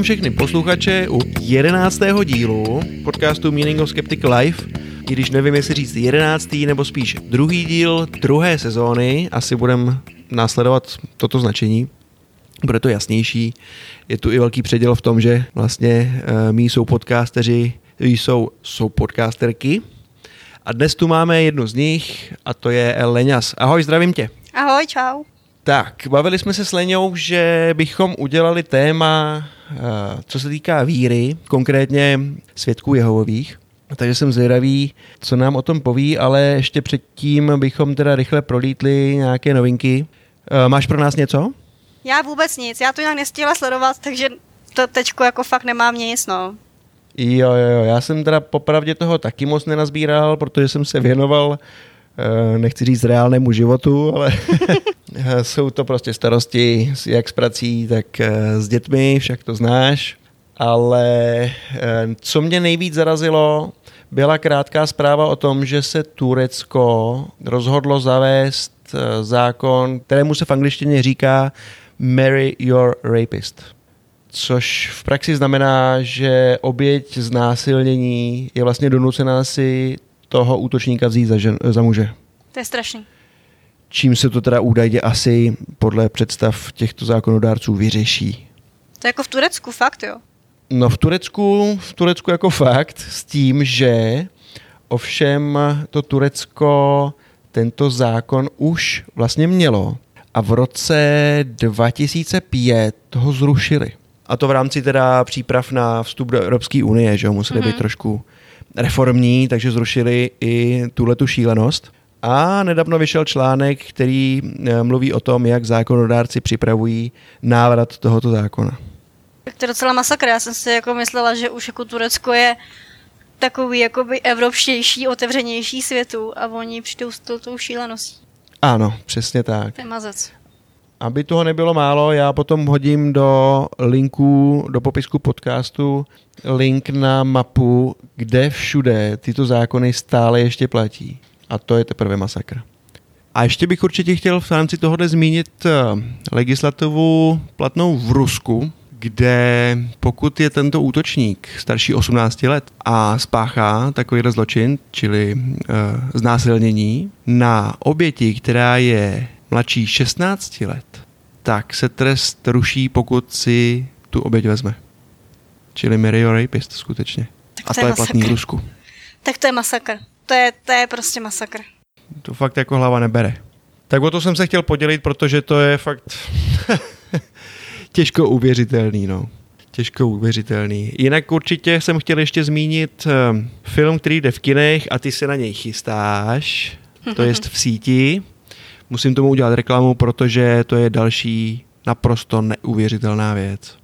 Vítám všechny posluchače u jedenáctého dílu podcastu Meaning of Skeptic Life. I když nevím, jestli říct jedenáctý nebo spíš druhý díl druhé sezóny, asi budem následovat toto značení. Bude to jasnější. Je tu i velký předěl v tom, že vlastně uh, mý jsou podcasteři, jsou, jsou podcasterky. A dnes tu máme jednu z nich a to je Leňas. Ahoj, zdravím tě. Ahoj, čau. Tak, bavili jsme se s Leňou, že bychom udělali téma, co se týká víry, konkrétně svědků Jehovových. Takže jsem zvědavý, co nám o tom poví, ale ještě předtím bychom teda rychle prolítli nějaké novinky. Eh, máš pro nás něco? Já vůbec nic, já to jinak nestihla sledovat, takže to teďko jako fakt nemám nic, no. Jo, jo, jo, já jsem teda popravdě toho taky moc nenazbíral, protože jsem se věnoval Eh, nechci říct reálnému životu, ale jsou to prostě starosti jak s prací, tak eh, s dětmi, však to znáš. Ale eh, co mě nejvíc zarazilo, byla krátká zpráva o tom, že se Turecko rozhodlo zavést zákon, kterému se v angličtině říká Marry your rapist. Což v praxi znamená, že oběť znásilnění je vlastně donucená si toho útočníka vzít za, žen, za muže. To je strašný. Čím se to teda údajně asi podle představ těchto zákonodárců vyřeší? To je jako v Turecku, fakt jo? No v Turecku, v Turecku jako fakt, s tím, že ovšem to Turecko tento zákon už vlastně mělo a v roce 2005 ho zrušili. A to v rámci teda příprav na vstup do Evropské unie, že jo, museli mm-hmm. být trošku reformní, takže zrušili i tuhle tu šílenost. A nedávno vyšel článek, který eh, mluví o tom, jak zákonodárci připravují návrat tohoto zákona. Tak to je docela masakr. Já jsem si jako myslela, že už jako Turecko je takový jakoby evropštější, otevřenější světu a oni přijdou s tou šíleností. Ano, přesně tak. To je mazec. Aby toho nebylo málo, já potom hodím do linku, do popisku podcastu link na mapu, kde všude tyto zákony stále ještě platí. A to je teprve masakr. A ještě bych určitě chtěl v rámci tohohle zmínit eh, legislativu platnou v Rusku, kde pokud je tento útočník starší 18 let a spáchá takový zločin, čili uh, znásilnění, na oběti, která je mladší 16 let, tak se trest ruší, pokud si tu oběť vezme. Čili Mario Rapist skutečně. Tak to a to je, je platný v Rusku. Tak to je masakr. To je, to je prostě masakr. To fakt jako hlava nebere. Tak o to jsem se chtěl podělit, protože to je fakt těžko uvěřitelný, no. Těžko uvěřitelný. Jinak určitě jsem chtěl ještě zmínit um, film, který jde v kinech a ty se na něj chystáš. To je v síti. Musím tomu udělat reklamu, protože to je další naprosto neuvěřitelná věc.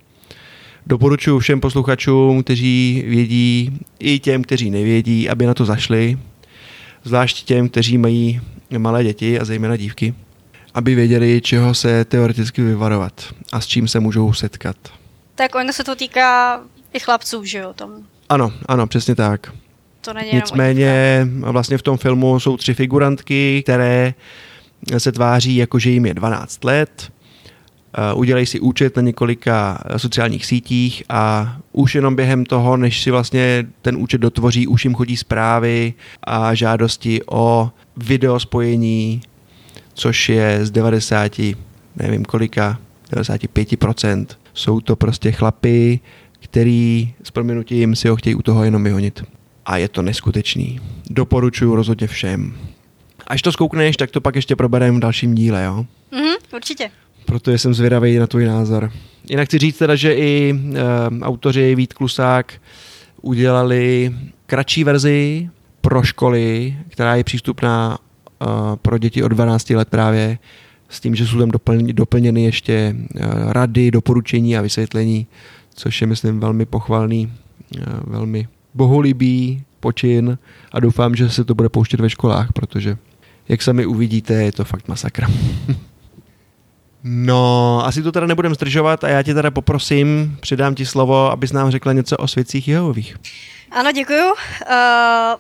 Doporučuji všem posluchačům, kteří vědí, i těm, kteří nevědí, aby na to zašli. Zvlášť těm, kteří mají malé děti a zejména dívky, aby věděli, čeho se teoreticky vyvarovat a s čím se můžou setkat. Tak ono se to týká i chlapců, že jo? Tom. Ano, ano, přesně tak. To není Nicméně vlastně v tom filmu jsou tři figurantky, které se tváří jako, že jim je 12 let, udělej si účet na několika sociálních sítích a už jenom během toho, než si vlastně ten účet dotvoří, už jim chodí zprávy a žádosti o video spojení, což je z 90, nevím kolika, 95%. Jsou to prostě chlapy, který s proměnutím si ho chtějí u toho jenom vyhonit. A je to neskutečný. Doporučuji rozhodně všem. Až to zkoukneš, tak to pak ještě probereme v dalším díle, jo? Mhm, určitě protože jsem zvědavý na tvůj názor. Jinak chci říct teda, že i e, autoři Vít Klusák udělali kratší verzi pro školy, která je přístupná e, pro děti od 12 let právě s tím, že jsou tam doplň, doplněny ještě e, rady, doporučení a vysvětlení, což je, myslím, velmi pochvalný, velmi bohulibý počin a doufám, že se to bude pouštět ve školách, protože jak sami uvidíte, je to fakt masakr. No, asi to teda nebudem zdržovat a já tě teda poprosím, přidám ti slovo, abys nám řekla něco o svědcích Jehovových. Ano, děkuju. Uh,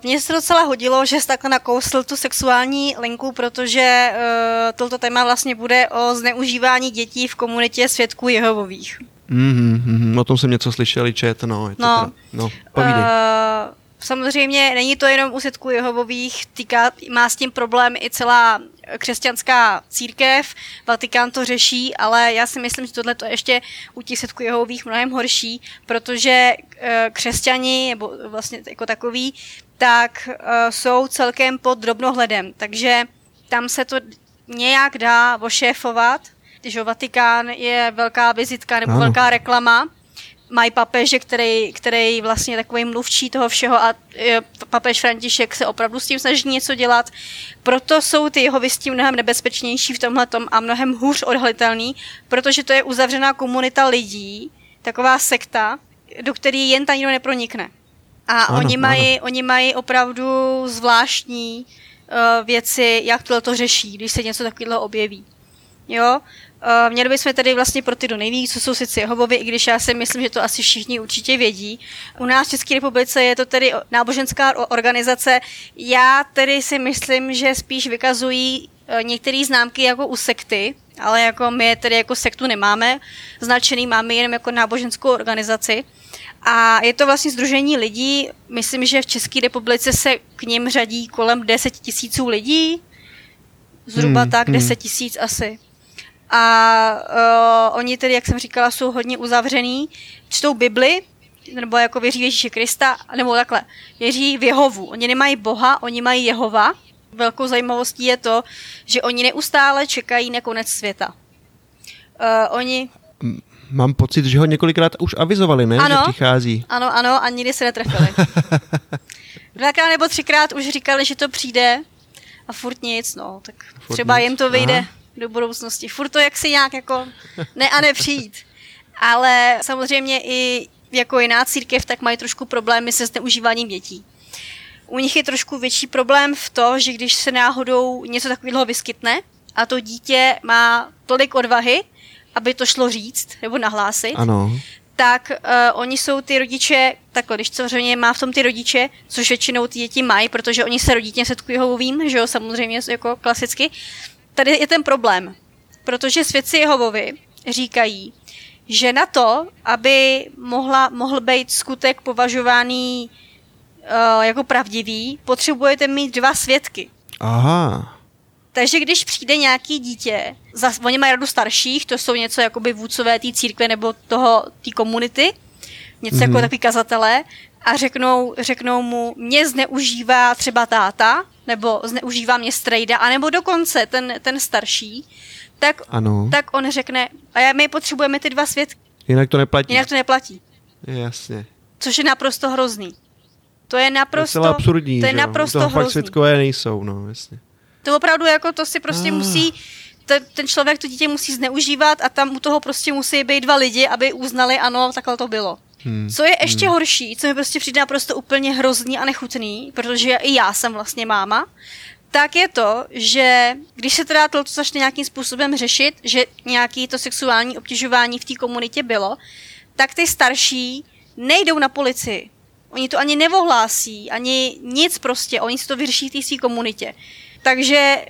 mně se docela hodilo, že jsi takhle nakousl tu sexuální linku, protože uh, toto téma vlastně bude o zneužívání dětí v komunitě svědků Jehovových. Mm, mm, o tom jsem něco slyšel, čet, no. Je to No. Teda, no, povídej. Uh, samozřejmě není to jenom u svědků Jehovových, týká, má s tím problém i celá křesťanská církev, Vatikán to řeší, ale já si myslím, že tohle to je ještě u těch svědků Jehovových mnohem horší, protože uh, křesťani, nebo vlastně jako takový, tak uh, jsou celkem pod drobnohledem, takže tam se to nějak dá ošéfovat, když Vatikán je velká vizitka nebo Ano. velká reklama, mají papeže, který, který vlastně takový mluvčí toho všeho a e, papež František se opravdu s tím snaží něco dělat. Proto jsou ty jeho tím mnohem nebezpečnější v tomhle a mnohem hůř odhalitelný, protože to je uzavřená komunita lidí, taková sekta, do které jen ta nikdo nepronikne. A Ano, oni, ano. mají, oni mají opravdu zvláštní uh, věci, jak tohle to řeší, když se něco takového objeví. Jo, Uh, měli bychom tedy vlastně pro ty, kdo neví, co jsou sice Jehovovi, i když já si myslím, že to asi všichni určitě vědí. U nás v České republice je to tedy náboženská organizace. Já tedy si myslím, že spíš vykazují uh, některé známky jako u sekty, ale jako my je tedy jako sektu nemáme značený, máme jenom jako náboženskou organizaci. A je to vlastně združení lidí, myslím, že v České republice se k ním řadí kolem 10 tisíců lidí, zhruba Hmm, tak, hmm. 10 tisíc asi. A uh, oni tedy, jak jsem říkala, jsou hodně uzavřený, čtou Bibli, nebo jako věří v Ježíše Krista, nebo takhle, věří v Jehovu. Oni nemají Boha, oni mají Jehova. Velkou zajímavostí je to, že oni neustále čekají na konec světa. Uh, oni, Mám pocit, že ho několikrát už avizovali, ne? Ano. Že přichází. ano, ano, a nikdy se netrefili. Dvakrát nebo třikrát už říkali, že to přijde a furt nic, no, tak Furt třeba nic. jim to vyjde Aha. Do budoucnosti. Furt to jaksi nějak jako ne a nepřijít. Ale samozřejmě i jako jiná církev, tak mají trošku problémy se zneužíváním dětí. U nich je trošku větší problém v to, že když se náhodou něco takového vyskytne a to dítě má tolik odvahy, aby to šlo říct nebo nahlásit, Ano. tak uh, oni jsou ty rodiče, takhle, když samozřejmě má v tom ty rodiče, což většinou ty děti mají, protože oni se rodí těm svědků Jehovovým, že jo, samozřejmě jako klasicky. Tady je ten problém, protože svědci Jehovovi říkají, že na to, aby mohla, mohl být skutek považovaný uh, jako pravdivý, potřebujete mít dva svědky. Aha. Takže když přijde nějaký dítě, zas, oni mají radu starších, to jsou něco jakoby vůdcové té církve nebo toho, té komunity, něco mm-hmm. jako Mhm. takový kazatelé, a řeknou, řeknou mu, mě zneužívá třeba táta, nebo zneužívá mě strejda, anebo dokonce ten, ten starší, tak, Ano. tak on řekne, a já, my potřebujeme ty dva svědky, Jinak to neplatí. jinak to neplatí. Jasně. Což je naprosto hrozný. To je To je naprosto, absurdní, to je že naprosto Toho fakt hrozný. svědkové nejsou, no, jasně. To opravdu jako to si prostě Ah. musí, ten, ten člověk to dítě musí zneužívat a tam u toho prostě musí být dva lidi, aby uznali, ano, takhle to bylo. Hmm. Co je ještě horší, co mi prostě přijde naprosto úplně hrozný a nechutný, protože i já jsem vlastně máma, tak je to, že když se teda to začne nějakým způsobem řešit, že nějaký to sexuální obtěžování v té komunitě bylo, tak ty starší nejdou na policii. Oni to ani nevohlásí, ani nic prostě, oni si to vyřeší v té své komunitě. Takže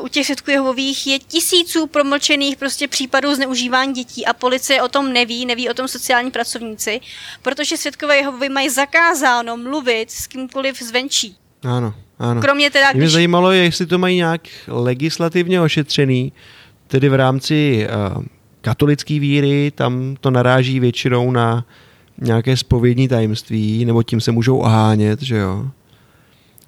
u těch svědků Jehovových je tisíců promlčených prostě případů zneužívání dětí a policie o tom neví, neví o tom sociální pracovníci, protože svědkové Jehovovi mají zakázáno mluvit s kýmkoliv zvenčí. Ano, ano. Kromě teda, Mě když... zajímalo, jestli to mají nějak legislativně ošetřený, tedy v rámci uh, katolické víry, tam to naráží většinou na nějaké spovědní tajemství, nebo tím se můžou ohánět, že jo.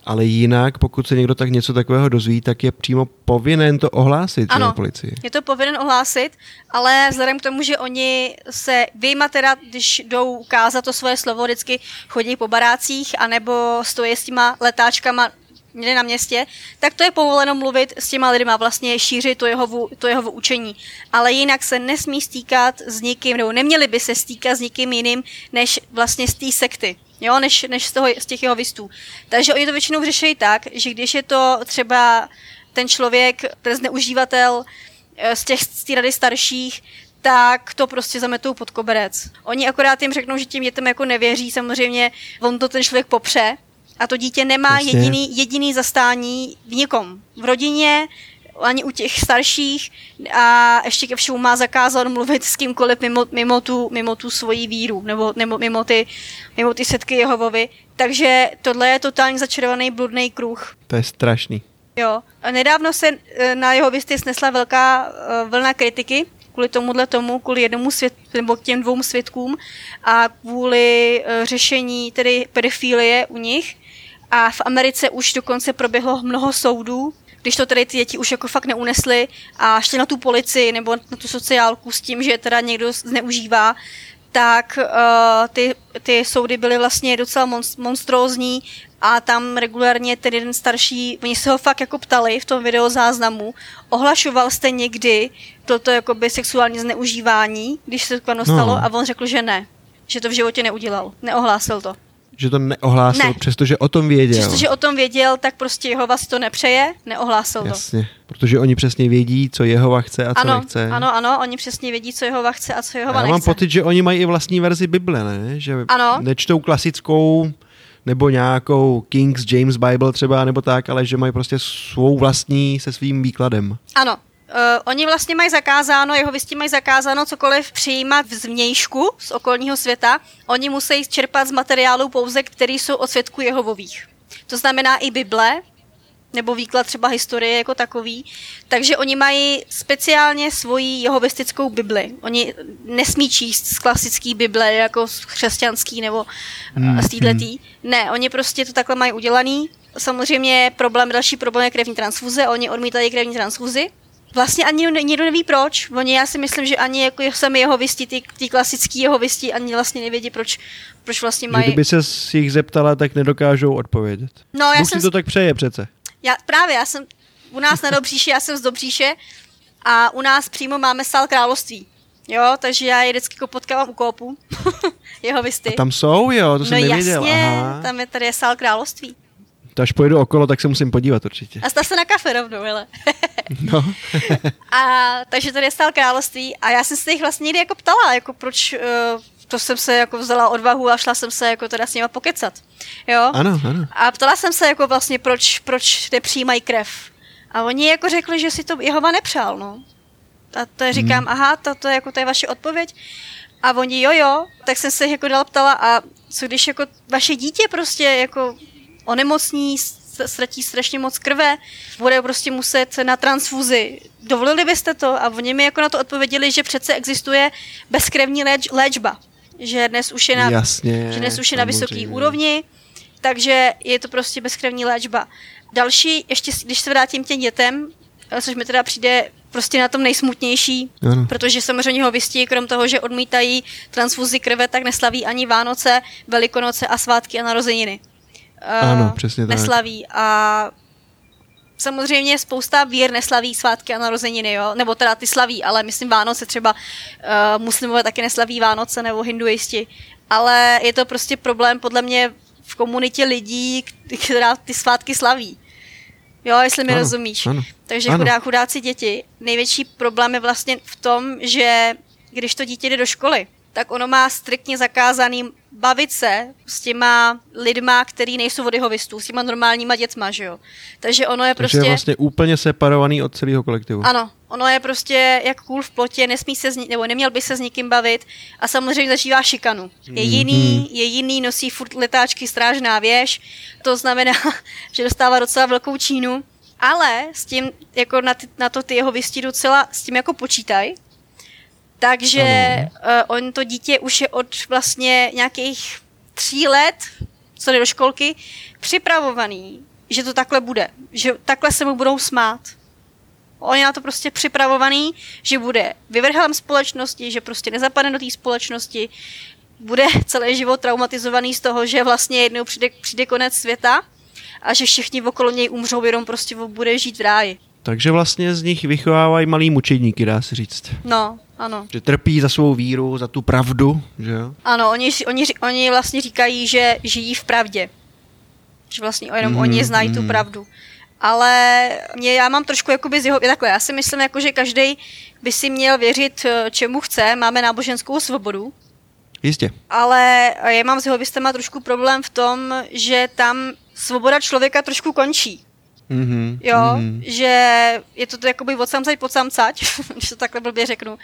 Ale jinak, pokud se někdo tak něco takového dozví, tak je přímo povinen to ohlásit Ano. na policii. Je to povinen ohlásit, ale vzhledem k tomu, že oni se vyjma teda, když jdou ukázat to svoje slovo, vždycky chodí po barácích, anebo stojí s těma letáčkama někde na městě, tak to je povoleno mluvit s těma lidma, vlastně šířit to jeho, to jeho učení. Ale jinak se nesmí stýkat s nikým, nebo neměli by se stýkat s nikým jiným, než vlastně z té sekty. Jo, než, než z, toho, z těch jeho vystů. Takže oni to většinou řeší tak, že když je to třeba ten člověk, ten zneužívatel eh, z těch z té rady starších, tak to prostě zametou pod koberec. Oni akorát jim řeknou, že těm dětem jako nevěří, samozřejmě on to ten člověk popře a to dítě nemá Jasně. jediný, jediný zastání v nikom. V rodině, ani u těch starších a ještě ke všemu má zakázat mluvit s kýmkoliv mimo, mimo, tu, mimo tu svoji víru nebo, nebo mimo, ty, mimo ty setky Jehovovi. Takže tohle je totálně začarovaný bludný kruh. To je strašný. Jo. A nedávno se e, na jeho vysty snesla velká e, vlna kritiky kvůli tomuhle tomu, kvůli jednomu svět, nebo k těm dvou svědkům a kvůli e, řešení tedy pedofilie u nich. A v Americe už dokonce proběhlo mnoho soudů, když to tedy ty děti už jako fakt neunesly a šli na tu policii nebo na tu sociálku s tím, že teda někdo zneužívá, tak uh, ty, ty soudy byly vlastně docela monstrózní a tam regulárně ten jeden starší, oni se ho fakt jako ptali v tom videozáznamu, ohlašoval jste někdy toto jakoby sexuální zneužívání, když se to stalo no. a on řekl, že ne, že to v životě neudělal, neohlásil to. Že to neohlásil, ne. přestože o tom věděl. Přestože o tom věděl, tak prostě jeho vás to nepřeje, neohlásil Jasně, to. protože oni přesně vědí, co Jehova chce a co ano, nechce. Ano, ano, oni přesně vědí, co Jehova chce a co Jehova Já nechce. mám pocit, že oni mají i vlastní verzi Bible, ne? Že ano. nečtou klasickou nebo nějakou King's James Bible třeba, nebo tak, ale že mají prostě svou vlastní se svým výkladem. Ano, Uh, oni vlastně mají zakázáno, jeho vystí mají zakázáno cokoliv přijímat z vnějšku, z okolního světa. Oni musí čerpat z materiálů pouze, který jsou od svědků Jehovových. To znamená i Bible, nebo výklad třeba historie jako takový. Takže oni mají speciálně svoji jehovistickou Bibli. Oni nesmí číst z klasický Bible jako z křesťanský nebo hmm, z této. Ne, oni prostě to takhle mají udělaný. Samozřejmě problém, další problém je krevní transfuze. Oni odmítají krevní transfuzi. Vlastně ani nikdo neví proč. Oni, já si myslím, že ani jako sami jeho vystí, ty, ty klasický jeho vystí, ani vlastně nevědí, proč, proč vlastně mají... Kdyby se jich zeptala, tak nedokážou odpovědět. No, já Bůh jsem... si to tak přeje přece. Já, právě, já jsem u nás na Dobříši, já jsem z Dobříše a u nás přímo máme sál království. Jo, takže já je vždycky potkávám u kópu, jeho vysty. A tam jsou, jo, to jsem no nevěděl. jasně, Aha. tam je tady je sál království. To až pojedu okolo, tak se musím podívat určitě. A stav se na kafe rovnou, hele. no. a takže tady je stál království a já jsem se jich vlastně někdy jako ptala, jako proč, uh, to jsem se jako vzala odvahu a šla jsem se jako teda s nima pokecat. Jo? Ano, ano. A ptala jsem se jako vlastně, proč, proč nepřijímají krev. A oni jako řekli, že si to Jehova nepřál, no. A to je říkám, hmm. aha, to, to je jako to je vaše odpověď. A oni, jo, jo, tak jsem se jako dala ptala, a co když jako vaše dítě prostě jako onemocní, ztratí strašně moc krve, bude prostě muset na transfuzi. Dovolili byste to? A oni mi jako na to odpověděli, že přece existuje bezkrevní léč, léčba. Že dnes už je na, Jasně, že dnes už je na vysoké úrovni, takže je to prostě bezkrevní léčba. Další, ještě když se vrátím těm dětem, což mi teda přijde prostě na tom nejsmutnější, ano. protože samozřejmě ho vystí, krom toho, že odmítají transfuzi krve, tak neslaví ani Vánoce, Velikonoce a svátky a narozeniny ano, přesně tak. neslaví. A samozřejmě spousta vír neslaví svátky a narozeniny, jo? nebo teda ty slaví, ale myslím Vánoce třeba uh, muslimové taky neslaví Vánoce nebo hinduisti, ale je to prostě problém podle mě v komunitě lidí, která ty svátky slaví. Jo, jestli mi ano, rozumíš. Ano, Takže ano. Chudá, chudáci děti. Největší problém je vlastně v tom, že když to dítě jde do školy, tak ono má striktně zakázaný bavit se s těma lidma, který nejsou vystů, s těma normálníma dětma, že jo. Takže ono je Takže prostě... je vlastně úplně separovaný od celého kolektivu. Ano, ono je prostě jak kůl v plotě, nesmí se ní, nebo neměl by se s nikým bavit a samozřejmě zažívá šikanu. Je jiný, mm-hmm. je jiný, nosí furt letáčky strážná věž, to znamená, že dostává docela velkou čínu, ale s tím, jako na, ty, na to ty jeho vystí docela s tím jako počítaj, takže uh, on to dítě už je od vlastně nějakých tří let, co jde do školky, připravovaný, že to takhle bude. Že takhle se mu budou smát. On je na to prostě připravovaný, že bude vyvrhelem společnosti, že prostě nezapadne do té společnosti, bude celý život traumatizovaný z toho, že vlastně jednou přijde, přijde konec světa a že všichni okolo něj umřou, jenom prostě bude žít v ráji. Takže vlastně z nich vychovávají malý mučedníky, dá se říct. No, ano. Že trpí za svou víru, za tu pravdu, že jo? Ano, oni, oni, oni vlastně říkají, že žijí v pravdě. Že vlastně jenom mm, oni znají mm. tu mhm. pravdu. Ale mě, já mám trošku jakoby z jeho, takhle, já si myslím, jako, že každý by si měl věřit, eh, čemu chce, máme náboženskou svobodu. Jistě. Ale já mám s jeho trošku problém v tom, že tam svoboda člověka trošku končí. Mm-hmm. Jo, mm-hmm. že je to, jakoby od samcať pod samcať, když to takhle blbě řeknu.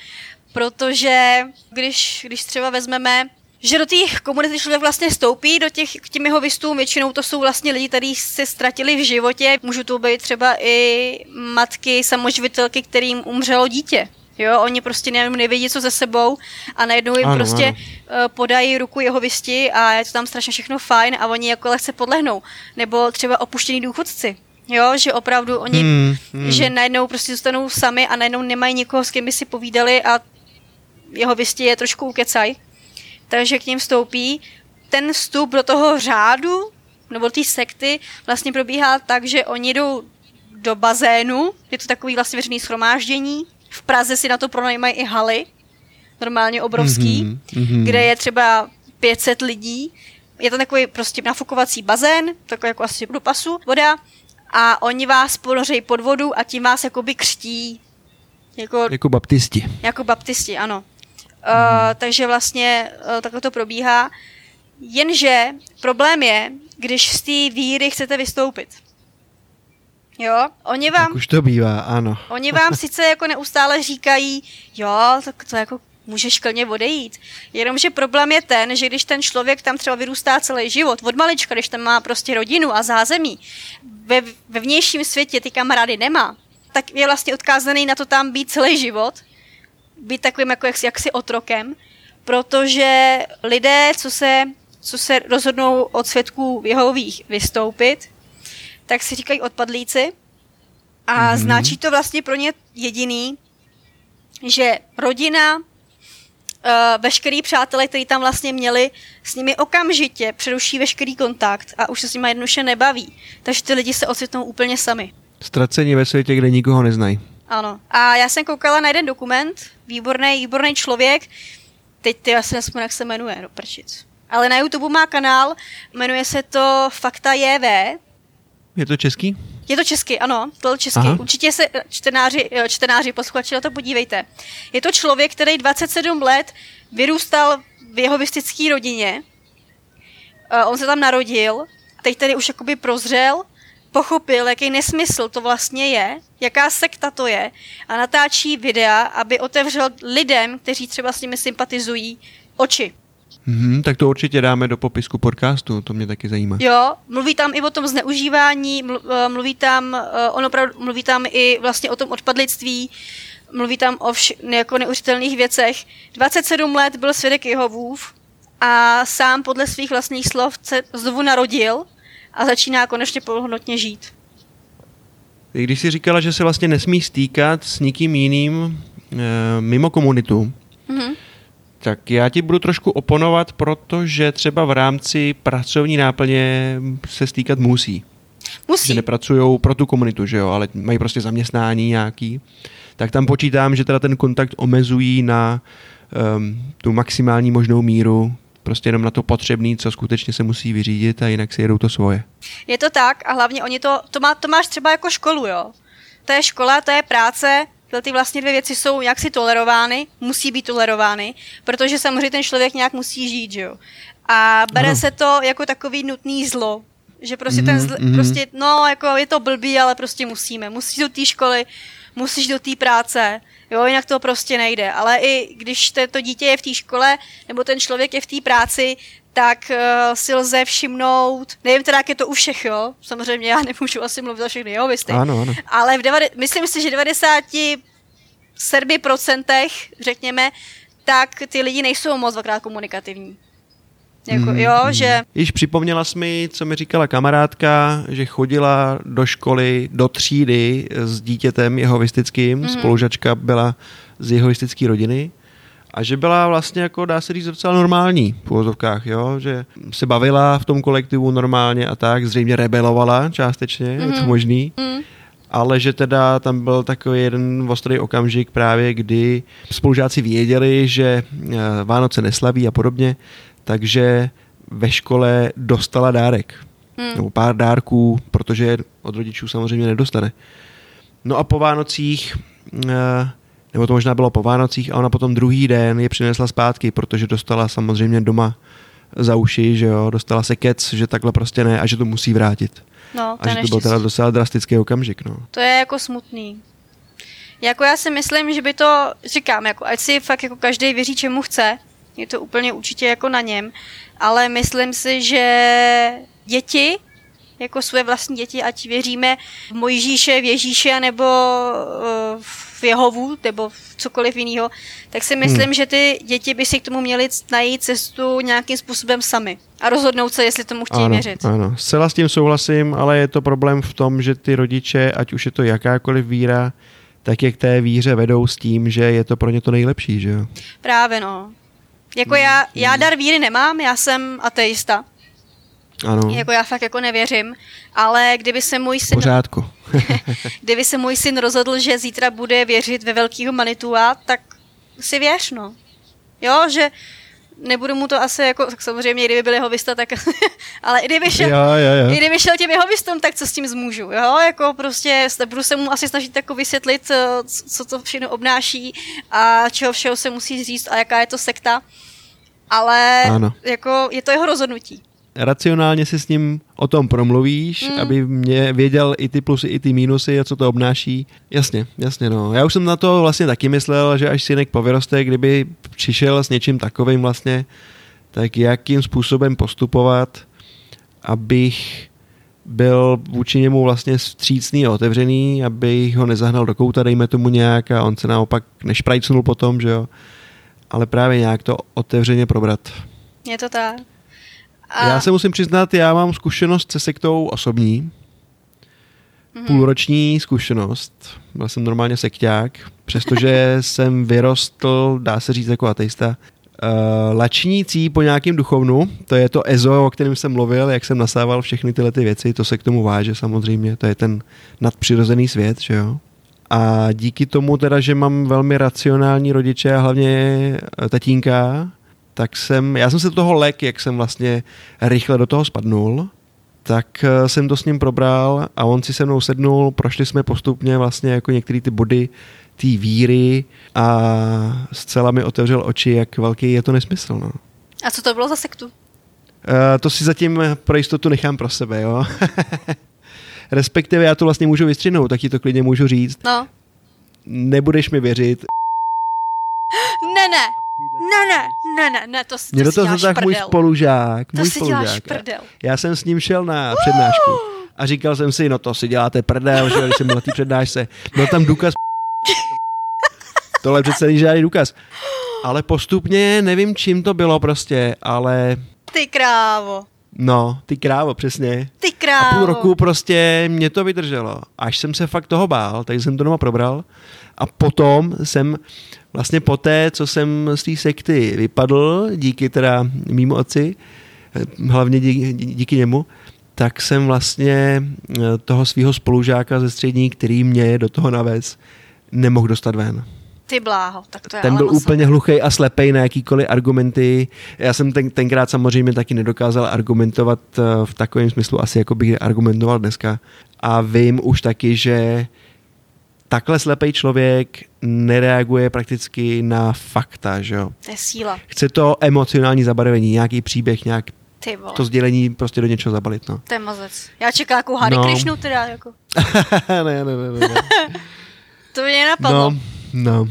Protože když, když třeba vezmeme že do té komunity člověk vlastně stoupí, do těch, k těm jeho vystům, většinou to jsou vlastně lidi, kteří se ztratili v životě, můžou to být třeba i matky, samoživitelky, kterým umřelo dítě. Jo, oni prostě nevím, nevědí, co ze sebou a najednou jim ano, prostě ano. Eh, podají ruku jeho visti a je to tam strašně všechno fajn a oni jako lehce podlehnou. Nebo třeba opuštění důchodci. Jo, že opravdu oni, hmm, hmm. že najednou prostě zůstanou sami a najednou nemají nikoho, s kým by si povídali a jeho visti je trošku ukecaj takže k ním vstoupí. Ten vstup do toho řádu, nebo té sekty, vlastně probíhá tak, že oni jdou do bazénu, je to takový vlastně veřejný schromáždění. V Praze si na to pronajímají i haly, normálně obrovský, mm-hmm, kde je třeba 500 lidí. Je to takový prostě nafukovací bazén, takový jako asi do pasu, voda, a oni vás ponořejí pod vodu a tím vás jakoby křtí. Jako, jako baptisti. Jako baptisti, ano. Uh, takže vlastně uh, takhle to probíhá. Jenže problém je, když z té víry chcete vystoupit. Jo, oni vám... Tak už to bývá, ano. Oni vám sice jako neustále říkají, jo, tak to jako můžeš klidně odejít. Jenomže problém je ten, že když ten člověk tam třeba vyrůstá celý život, od malička, když tam má prostě rodinu a zázemí, ve, ve vnějším světě ty kamarády nemá, tak je vlastně odkázaný na to tam být celý život být takovým jako jaksi, jaksi otrokem, protože lidé, co se, co se rozhodnou od svědků Jehových vystoupit, tak si říkají odpadlíci a mm-hmm. značí to vlastně pro ně jediný, že rodina, veškerý přátelé, kteří tam vlastně měli, s nimi okamžitě přeruší veškerý kontakt a už se s nimi jednoduše nebaví. Takže ty lidi se ocitnou úplně sami. Ztracení ve světě, kde nikoho neznají. Ano. A já jsem koukala na jeden dokument, výborný, výborný člověk, teď ty asi nespomínám, jak se jmenuje, do prčic. Ale na YouTube má kanál, jmenuje se to Fakta JV. Je to český? Je to český, ano, to je český. Aha. Určitě se čtenáři, čtenáři, posluchači na to podívejte. Je to člověk, který 27 let vyrůstal v jeho vistické rodině. Eh, on se tam narodil, teď tedy už jakoby prozřel, pochopil, jaký nesmysl to vlastně je, jaká sekta to je a natáčí videa, aby otevřel lidem, kteří třeba s nimi sympatizují, oči. Mm, tak to určitě dáme do popisku podcastu, to mě taky zajímá. Jo, mluví tam i o tom zneužívání, eh, mluví tam, eh, on opravdu mluví tam i vlastně o tom odpadlictví, mluví tam o vš- jako neuvěřitelných věcech. 27 let byl svědek Jehovův a sám podle svých vlastních slov se znovu narodil a začíná konečně plnohodnotně žít. I když jsi říkala, že se vlastně nesmí stýkat s nikým jiným e, mimo komunitu, mm-hmm. Tak já ti budu trošku oponovat, protože třeba v rámci pracovní náplně se stýkat musí. Musí. Že nepracují pro tu komunitu, že jo, ale mají prostě zaměstnání nějaký. Tak tam počítám, že teda ten kontakt omezují na um, tu maximální možnou míru prostě jenom na to potřebný, co skutečně se musí vyřídit a jinak si jedou to svoje. Je to tak a hlavně oni to, to, má, to máš třeba jako školu, jo. To je škola, to je práce, tyhle ty vlastně dvě věci jsou nějak si tolerovány, musí být tolerovány, protože samozřejmě ten člověk nějak musí žít, že jo. A bere no. se to jako takový nutný zlo, že prostě mm-hmm, ten zl, mm-hmm. prostě, no, jako je to blbý, ale prostě musíme. Musíš do té školy, musíš do té práce, Jo, jinak to prostě nejde. Ale i když to, to dítě je v té škole, nebo ten člověk je v té práci, tak uh, si lze všimnout, nevím teda, jak je to u všech, jo, samozřejmě já nemůžu asi mluvit za všechny jehovisty, ano, ano. ale v devade, myslím si, že 97% řekněme, tak ty lidi nejsou moc dvakrát komunikativní. Jako, mm, jo, mm. že... Již připomněla jsi mi, co mi říkala kamarádka, že chodila do školy, do třídy s dítětem jehovistickým, mm. spolužačka byla z jehovistické rodiny a že byla vlastně jako, dá se říct, docela normální v uvozovkách, jo? že se bavila v tom kolektivu normálně a tak, zřejmě rebelovala částečně, mm. je to mhm. možný. Mm ale že teda tam byl takový jeden ostrý okamžik právě, kdy spolužáci věděli, že eh, Vánoce neslaví a podobně, takže ve škole dostala dárek. Hmm. Nebo pár dárků, protože od rodičů samozřejmě nedostane. No a po Vánocích, eh, nebo to možná bylo po Vánocích, a ona potom druhý den je přinesla zpátky, protože dostala samozřejmě doma za uši, že jo, dostala se kec, že takhle prostě ne a že to musí vrátit. No, to A že to byl teda docela drastický okamžik, no. To je jako smutný. Jako já si myslím, že by to, říkám, jako ať si fakt jako každý věří, čemu chce, je to úplně určitě jako na něm, ale myslím si, že děti, jako své vlastní děti, ať věříme v Mojžíše, v Ježíše, nebo eh, v Jehovu, nebo v cokoliv jiného, tak si myslím, hmm. že ty děti by si k tomu měly najít cestu nějakým způsobem sami a rozhodnout se, jestli tomu chtějí ano, věřit. ano, zcela s tím souhlasím, ale je to problém v tom, že ty rodiče, ať už je to jakákoliv víra, tak je k té víře vedou s tím, že je to pro ně to nejlepší, že jo? Právě no. Jako já, já dar víry nemám, já jsem ateista. Ano, Jako já fakt jako nevěřím, ale kdyby se můj syn, pořádku. kdyby se můj syn rozhodl, že zítra bude věřit ve velkýho Manitua, tak si věř, no. Jo, že nebudu mu to asi jako, tak samozřejmě, kdyby byl jeho vysta, tak, ale i kdyby šel, Jo, jo, i jo. kdyby šel těm jeho vystům, tak co s tím zmůžu, jo, jako prostě budu se mu asi snažit jako vysvětlit, eh, co to všechno obnáší a čeho všeho se musí říct a jaká je to sekta, ale Ano. jako je to jeho rozhodnutí. Racionálně si s ním o tom promluvíš, Mm. aby mě věděl i ty plusy, i ty mínusy a co to obnáší. Jasně, jasně, no. Já už jsem na to vlastně taky myslel, že až synek povyroste, kdyby přišel s něčím takovým vlastně, tak jakým způsobem postupovat, abych byl vůči němu vlastně vstřícný a otevřený, abych ho nezahnal do kouta, dejme tomu nějak a on se naopak nešprajcnul potom, že jo. Ale právě nějak to otevřeně probrat. Je to tak. A... Já se musím přiznat, já mám zkušenost se sektou osobní. Mhm. Půlroční zkušenost. Byl jsem normálně sekťák, přestože jsem vyrostl, dá se říct, jako ateista. Uh, lačnící po nějakým duchovnu, to je to EZO, o kterém jsem mluvil, jak jsem nasával všechny tyhle ty věci, to se k tomu váže samozřejmě, to je ten nadpřirozený svět, že jo. A díky tomu teda, že mám velmi racionální rodiče a hlavně eh, tatínka, tak jsem, já jsem se do toho lek, jak jsem vlastně rychle do toho spadnul, tak eh, jsem to s ním probral a on si se mnou sednul, prošli jsme postupně vlastně jako některé ty body té víry a zcela mi otevřel oči, jak velký je to nesmysl. No. A co to bylo za sektu? Uh, to si zatím pro jistotu nechám pro sebe, jo. Respektive já to vlastně můžu vystřihnout, tak ti to klidně můžu říct. No. Nebudeš mi věřit. Ne, ne. Ne, ne, ne, ne, ne, to, si- Mě to do toho děláš zatáhl můj spolužák. To můj si děláš spolužák. prdel. Já jsem s ním šel na přednášku a říkal jsem si, no to si děláte prdel, že když jsem byl na té přednášce. Byl tam důkaz. Tohle přece není žádný důkaz. Ale postupně, nevím čím to bylo prostě, ale Ty krávo. no, ty krávo, přesně. Ty A krávo. půl roku prostě mě to vydrželo. Až jsem se fakt toho bál, tak jsem to doma probral. A potom jsem vlastně poté, co jsem z té sekty vypadl, díky teda mýmu otci, eh, hlavně díky, díky němu, tak jsem vlastně eh, toho svého spolužáka ze střední, který mě do toho navez, nemohl dostat ven. Ty bláho, tak to je Ten ale byl masakr. úplně hluchý a slepej na jakýkoliv argumenty. Já jsem ten, tenkrát samozřejmě taky nedokázal argumentovat eh, v takovém smyslu, asi jako bych argumentoval dneska. A vím už taky, že takhle slepej člověk nereaguje prakticky na fakta, že jo. To je síla. Chce to emocionální zabarvení, nějaký příběh, nějak Ty vole. to sdělení prostě do něčeho zabalit, no. To je mazec. Já čekám jako Hare No. Krishnu teda, jako. ne, ne, ne, ne, ne. To mě nenapadlo. No, no.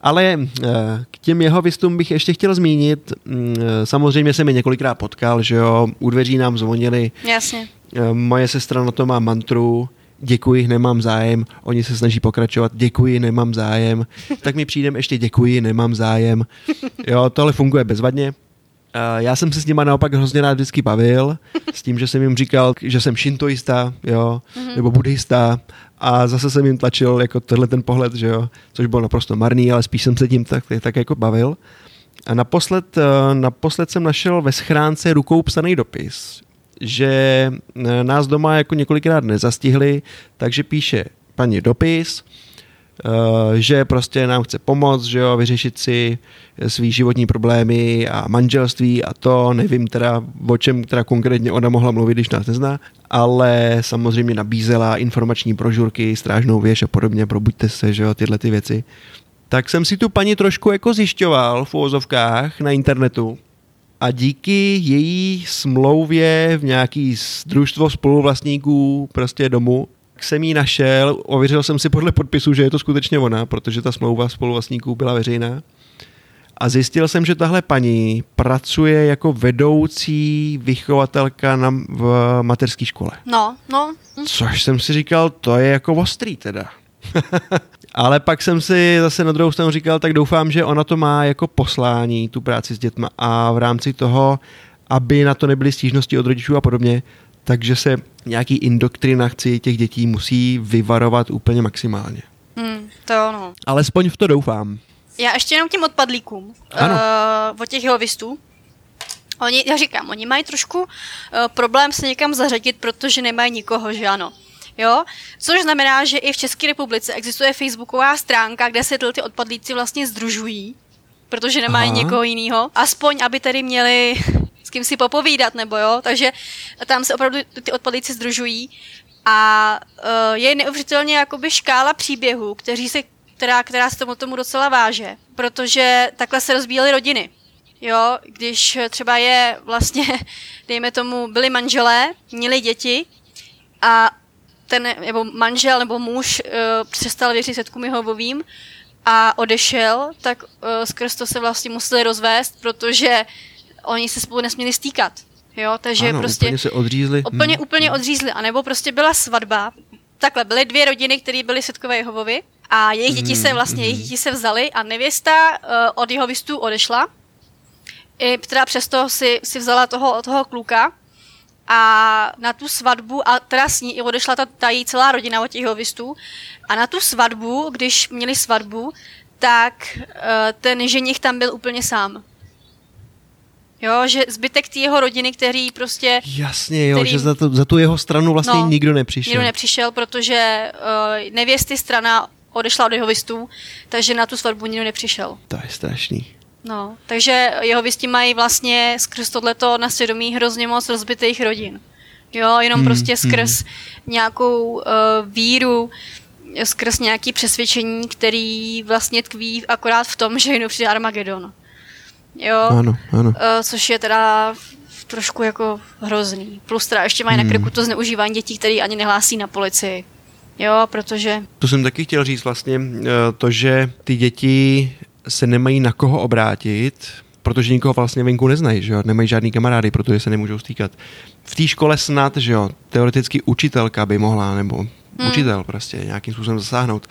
Ale eh, k těm jeho vystům bych ještě chtěl zmínit, mm, eh, samozřejmě jsem je několikrát potkal, že jo, u dveří nám zvonili, Jasně. Eh, moje sestra na to má mantru, děkuji, nemám zájem, oni se snaží pokračovat, děkuji, nemám zájem, tak mi přijdem ještě děkuji, nemám zájem. Jo, tohle funguje bezvadně. Já jsem se s nima naopak hrozně rád vždycky bavil, s tím, že jsem jim říkal, že jsem šintoista, jo, nebo buddhista a zase jsem jim tlačil jako tenhle ten pohled, že jo, což bylo naprosto marný, ale spíš jsem se tím tak, tak jako bavil. A naposled, eh, naposled jsem našel ve schránce rukou psaný dopis, že eh, nás doma jako několikrát nezastihli, takže píše paní dopis, eh, že prostě nám chce pomoct, že jo, vyřešit si svý životní problémy a manželství a to, nevím teda, o čem teda konkrétně ona mohla mluvit, když nás nezná, ale samozřejmě nabízela informační brožurky, strážnou věž a podobně, probuďte se, že jo, tyhle ty věci. Tak jsem si tu paní trošku jako zjišťoval v uvozovkách na internetu a díky její smlouvě v nějaký družstvo spoluvlastníků prostě domu, jsem ji našel, ověřil jsem si podle podpisu, že je to skutečně ona, protože ta smlouva spoluvlastníků byla veřejná. A zjistil jsem, že tahle paní pracuje jako vedoucí vychovatelka na, v mateřské škole. No, no. Což jsem si říkal, to je jako ostrý teda. Ale pak jsem si zase na druhou stranu říkal, tak doufám, že ona to má jako poslání, tu práci s dětma a v rámci toho, aby na to nebyly stížnosti od rodičů a podobně, takže se nějaký indoktrinaci těch dětí musí vyvarovat úplně maximálně. Hmm, to ano. Alespoň v to doufám. Já ještě jenom k těm odpadlíkům. Ano. Uh, od těch jehovistů. Oni, já říkám, oni mají trošku uh, problém se někam zařadit, protože nemají nikoho, že ano. Jo? Což znamená, že i v České republice existuje facebooková stránka, kde se ty odpadlíci vlastně združují, protože nemají Aha. někoho jiného. Aspoň, aby tedy měli s kým si popovídat, nebo jo. Takže tam se opravdu ty odpadlíci združují a uh, je neuvěřitelně jakoby škála příběhů, kteří se, která, která se tomu, tomu docela váže, protože takhle se rozbíjely rodiny. Jo, když třeba je vlastně, dejme tomu, byli manželé, měli děti a ten nebo manžel nebo muž uh, přestal věřit setkům Jehovovým a odešel, tak uh, skrz to se vlastně museli rozvést, protože oni se spolu nesměli stýkat. Jo, takže ano, prostě úplně se odřízli. úplně, Hmm. úplně odřízli. A nebo prostě byla svatba. Takhle, byly dvě rodiny, které byly setkové Jehovovi a jejich děti se vlastně, jejich děti se vzali a nevěsta uh, od Jehovistů odešla. I teda přesto si, si vzala toho, toho kluka a na tu svatbu, a teda s ní i odešla ta, ta její celá rodina od těch Jehovistů, a na tu svatbu, když měli svatbu, tak uh, ten ženich tam byl úplně sám. Jo, že zbytek té jeho rodiny, který prostě Jasně, jo, který- že za, to, za tu jeho stranu vlastně No, nikdo nepřišel. Nikdo nepřišel, protože uh, nevěsty strana odešla od jehovistů, takže na tu svatbu nikdo nepřišel. To je strašný. No, takže jehovisti mají vlastně skrz tohleto na svědomí hrozně moc rozbitých rodin. Jo, jenom Hmm, prostě skrz nějakou uh, víru, skrz nějaký přesvědčení, který vlastně tkví akorát v tom, že jenom přijde Armagedon. Jo, Ano, ano. Uh, což je teda trošku jako hrozný. Plus teda ještě mají Hmm. na krku to zneužívání dětí, který ani nehlásí na policii. Jo, protože... To jsem taky chtěl říct vlastně, eh, to, že ty děti se nemají na koho obrátit, protože nikoho vlastně venku neznají, že jo? nemají žádný kamarády, protože se nemůžou stýkat. V té škole snad, že jo, teoreticky učitelka by mohla, nebo hmm. učitel prostě nějakým způsobem zasáhnout.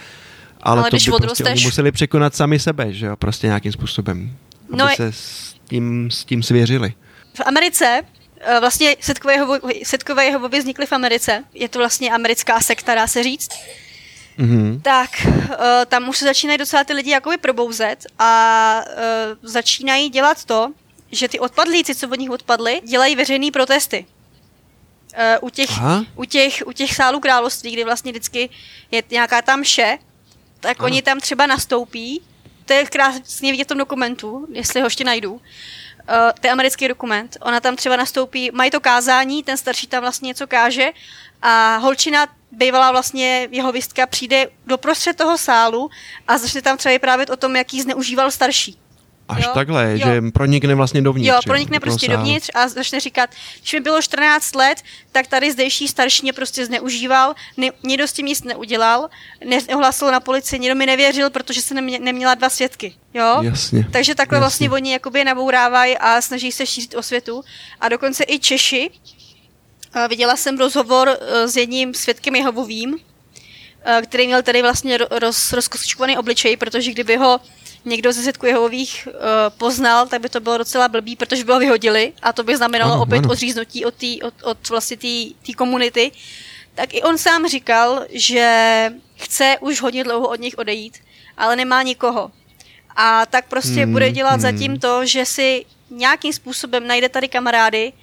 Ale, Ale to když by prostě odrosteš- oni museli překonat sami sebe, že jo, prostě nějakým způsobem. Aby No se s tím, s tím svěřili. V Americe eh, vlastně setkové Jehovo- setkové Jehovovi vznikly v Americe. Je to vlastně americká sekta, dá se říct. Mhm. Tak eh, tam už se začínají docela ty lidi jakoby probouzet a eh, začínají dělat to, že ty odpadlíci, co od nich odpadli, dělají veřejné protesty. Eh, u, těch, Aha. u, těch, u těch sálů království, kdy vlastně vždycky je nějaká tam vše, tak ano. oni tam třeba nastoupí, to je krásně vidět v tom dokumentu, jestli ho ještě najdu, uh, to je americký dokument, ona tam třeba nastoupí, mají to kázání, ten starší tam vlastně něco káže a holčina bývalá vlastně jeho vistka přijde doprostřed toho sálu a začne tam třeba vyprávět o tom, jaký zneužíval starší. Až Jo, takhle, jo. že pronikne vlastně dovnitř. Jo, jo, pronikne toho prostě sálu. dovnitř a začne říkat, když mi bylo 14 let, tak tady zdejší starší mě prostě zneužíval, ne, nikdo s tím nic neudělal, neohlasil na policii, nikdo mi nevěřil, protože jsem nemě, neměla dva svědky. Jo? Jasně. Takže takhle jasně. vlastně oni jakoby nabourávají a snaží se šířit osvětu. A dokonce i Češi, viděla jsem rozhovor eh, s jedním svědkem Jehovovým, eh, který měl tady vlastně ro- roz, rozkostičkovaný obličej, protože kdyby ho někdo ze svědků Jehovových poznal, tak by to bylo docela blbý, protože by ho vyhodili a to by znamenalo Ano, opět ano. odříznutí od, tý, od, od vlastně té komunity. Tak i on sám říkal, že chce už hodně dlouho od nich odejít, ale nemá nikoho. A tak prostě Hmm, bude dělat hmm. zatím to, že si nějakým způsobem najde tady kamarády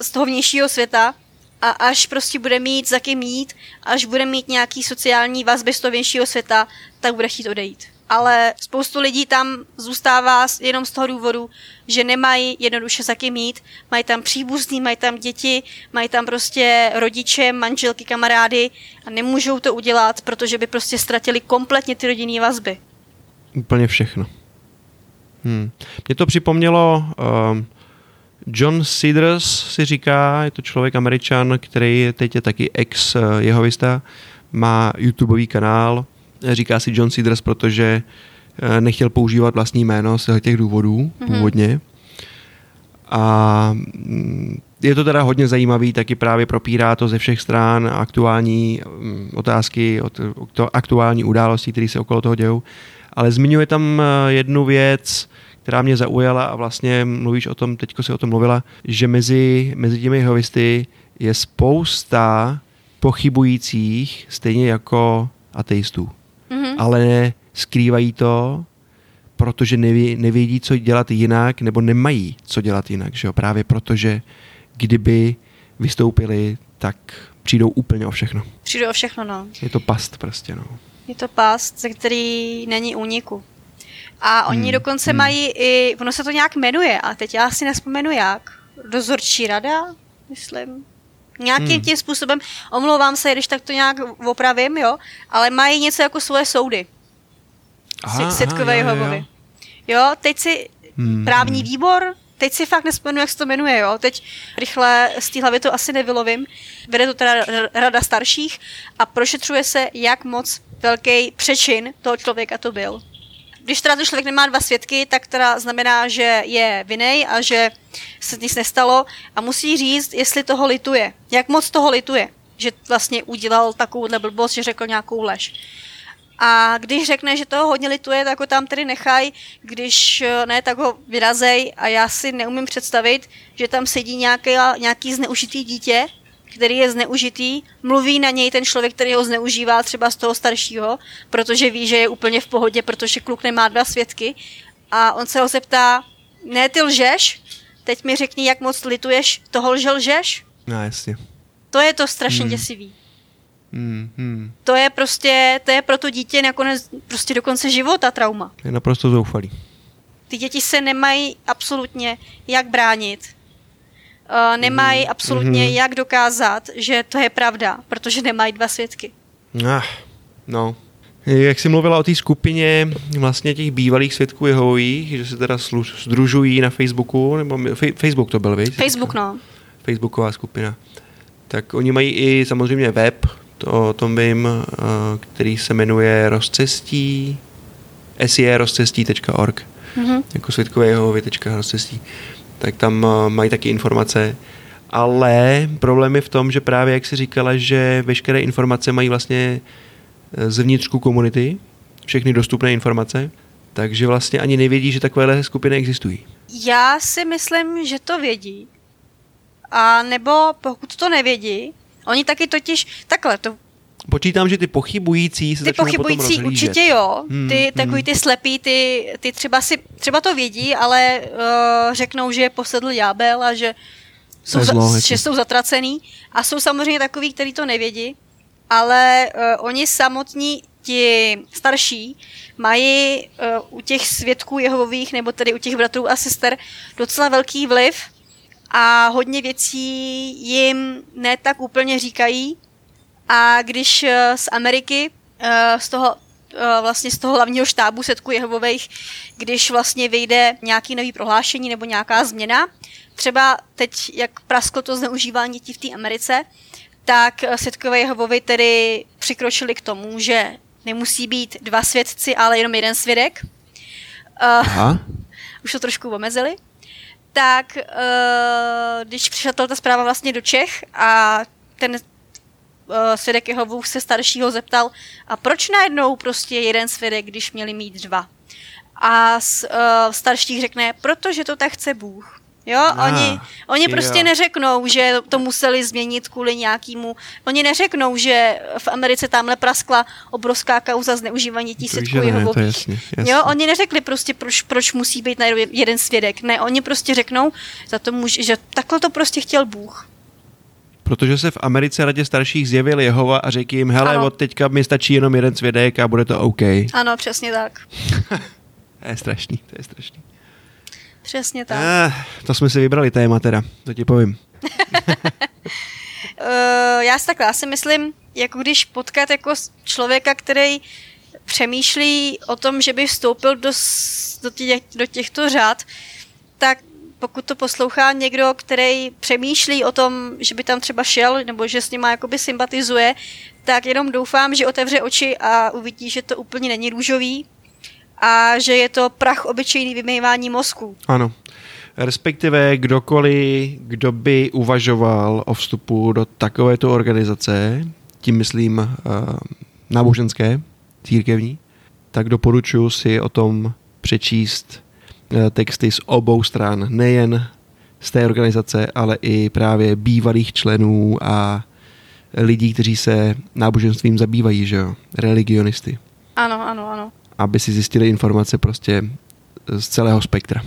z toho vnějšího světa a až prostě bude mít za kým jít, až bude mít nějaký sociální vazby z toho vnějšího světa, tak bude chtít odejít. Ale spoustu lidí tam zůstává jenom z toho důvodu, že nemají jednoduše za kým jít, mají tam příbuzný, mají tam děti, mají tam prostě rodiče, manželky, kamarády a nemůžou to udělat, protože by prostě ztratili kompletně ty rodinné vazby. Úplně všechno. Hmm. Mě to připomnělo um, John Cedars si říká, je to člověk američan, který teď je taky ex jehovista, má YouTubeový kanál, říká si John Cedars, protože eh, nechtěl používat vlastní jméno z těch důvodů mm-hmm. původně. A mm, je to teda hodně zajímavý, taky právě propírá to ze všech stran aktuální mm, otázky, aktuální události, které se okolo toho dějou. Ale zmiňuje tam eh, jednu věc, která mě zaujala a vlastně mluvíš o tom, teďko si o tom mluvila, že mezi, mezi těmi jehovisty je spousta pochybujících, stejně jako ateistů. Mm-hmm. Ale skrývají to, protože neví, nevědí, co dělat jinak, nebo nemají co dělat jinak, že jo? právě protože kdyby vystoupili, tak přijdou úplně o všechno. Přijdou o všechno, no. Je to past prostě, no. Je to past, ze který není úniku. A oni hmm. dokonce hmm. mají i, ono se to nějak jmenuje, a teď já si nespomenu jak. Dozorčí rada, myslím. Nějakým hmm. tím způsobem, omlouvám se, když tak to nějak opravím, jo, ale mají něco jako svoje soudy. Aha, aha, jo, jo. jo, teď si hmm. právní hmm. výbor, teď si fakt nespomenu, jak se to jmenuje, jo. Teď rychle z té hlavy to asi nevylovím. Vede to teda rada starších a prošetřuje se, jak moc velký přečin toho člověka to byl. Když teda ten člověk nemá dva svědky, tak teda znamená, že je vinej a že se nic nestalo a musí říct, jestli toho lituje. Jak moc toho lituje, že vlastně udělal takovouhle blbost, že řekl nějakou lež. A když řekne, že toho hodně lituje, tak ho tam tedy nechaj, když ne, tak ho vyrazej a já si neumím představit, že tam sedí nějaký, nějaký zneužitý dítě, který je zneužitý, mluví na něj ten člověk, který ho zneužívá třeba z toho staršího, protože ví, že je úplně v pohodě, protože kluk nemá dva svědky a on se ho zeptá, ne ty lžeš, teď mi řekni, jak moc lituješ toho, že lžeš. No jasně. To je to strašně hmm. děsivý. Hmm, hmm. To je prostě, to je pro to dítě nakonec prostě do konce života trauma. Je naprosto zoufalý. Ty děti se nemají absolutně jak bránit. Uh, nemají mm, absolutně mm-hmm. jak dokázat, že to je pravda, protože nemají dva svědky. Ah, no. Jak jsi mluvila o té skupině vlastně těch bývalých svědků Jehových, že se teda združují na Facebooku, nebo Facebook to byl, víš? Facebook, no. Facebooková skupina. Tak oni mají i samozřejmě web, to o tom vím, eh, který se jmenuje rozcestí, sierozcestí.org, mm-hmm. jako světkové jehovi.rozcestí. Tak tam eh, mají taky informace, ale problém je v tom, že právě jak si říkala, že veškeré informace mají vlastně eh, zevnitřku komunity, všechny dostupné informace, takže vlastně ani nevědí, že takovéhle skupiny existují. Já si myslím, že to vědí. A nebo pokud to nevědí, Oni taky totiž, takhle, to Počítám, že ty pochybující se Ty pochybující potom určitě jo. Hmm, ty hmm, takový ty slepí, ty, ty třeba si, třeba to vědí, ale uh, řeknou, že je posedl jábel a že jsou, zlo, za, že jsou zatracený. A jsou samozřejmě takový, kteří to nevědí, ale uh, oni samotní, ti starší, mají uh, u těch svědků jehovových, nebo tedy u těch bratrů a sester, docela velký vliv a hodně věcí jim ne tak úplně říkají. A když eh, z Ameriky, eh, z toho eh, vlastně z toho hlavního štábu setku Jehovových, když vlastně vyjde nějaký nový prohlášení nebo nějaká změna, třeba teď, jak prasklo to zneužívání dětí v té Americe, tak setkové Jehovovi tedy přikročili k tomu, že nemusí být dva svědci, ale jenom jeden svědek. Aha. Už to trošku omezili tak uh, když přišla ta zpráva vlastně do Čech a ten uh, svědek Jehovův se staršího zeptal, a proč najednou prostě jeden svědek, když měli mít dva? A z, uh, starších řekne, protože to tak chce Bůh. Jo, ah, oni, oni prostě jo. neřeknou, že to museli změnit kvůli nějakému. Oni neřeknou, že v Americe tamhle praskla obrovská kauza zneužívání tisíců Jehovových. Jasně, jasně. Jo, oni neřekli prostě, proč, proč musí být jeden svědek. Ne, oni prostě řeknou, za to může, že takhle to prostě chtěl Bůh. Protože se v Americe radě starších zjevil Jehova a řekl jim, hele, ano. od teďka mi stačí jenom jeden svědek a bude to OK. Ano, přesně tak. to je strašný, to je strašný. Přesně tak. Eh, to jsme si vybrali téma teda, to ti povím. uh, já si takhle, já si myslím, jako když potkat jako člověka, který přemýšlí o tom, že by vstoupil do, do, těch, do těchto řád, tak pokud to poslouchá někdo, který přemýšlí o tom, že by tam třeba šel, nebo že s nima jakoby sympatizuje, tak jenom doufám, že otevře oči a uvidí, že to úplně není růžový a že je to prach obyčejný vymývání mozku. Ano. Respektive kdokoliv, kdo by uvažoval o vstupu do takovéto organizace, tím myslím uh, náboženské, církevní, tak doporučuji si o tom přečíst texty z obou stran, nejen z té organizace, ale i právě bývalých členů a lidí, kteří se náboženstvím zabývají, že jo, religionisty. Ano, ano, ano. Aby si zjistili informace prostě z celého spektra.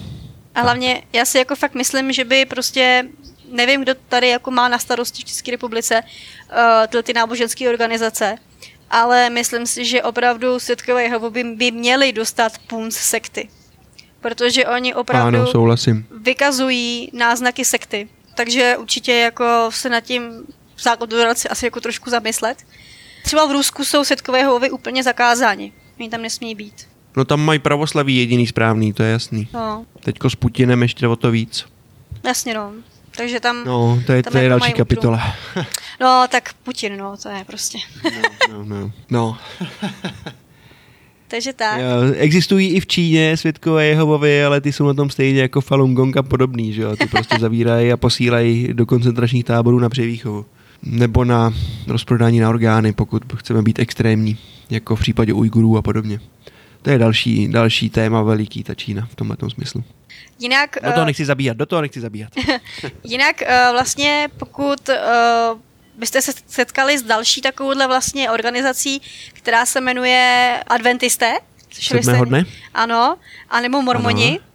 A hlavně já si jako fakt myslím, že by prostě nevím, kdo tady jako má na starosti v České republice uh, tyhle ty náboženské organizace, ale myslím si, že opravdu světkové Jehovo by, by měli dostat punc sekty. Protože oni opravdu ano, souhlasím. vykazují náznaky sekty. Takže určitě jako se nad tím základu asi jako trošku zamyslet. Třeba v Rusku jsou světkové Jehovy úplně zakázáni. Oni tam nesmí být. No tam mají pravoslaví jediný správný, to je jasný. No. Teďko s Putinem ještě o to víc. Jasně no. Takže tam... No, to je, tam to je jako další kapitola. No, tak Putin, no, to je prostě. no, no, no. no. Takže tak. Jo, existují i v Číně světkové Jehovovy, ale ty jsou na tom stejně jako Falun Gong a podobný, že jo? Ty prostě zavírají a posílají do koncentračních táborů na převýchovu. Nebo na rozprodání na orgány, pokud chceme být extrémní, jako v případě Ujgurů a podobně. To je další, další téma veliký, ta Čína v tomhle smyslu. Jinak... Do toho eh, nechci zabíhat, do toho nechci zabíhat. Jinak uh, vlastně pokud uh, byste se setkali s další takovouhle vlastně organizací, která se jmenuje Adventisté, Sedmého dne? Ano, anebo Mormoni, Ano.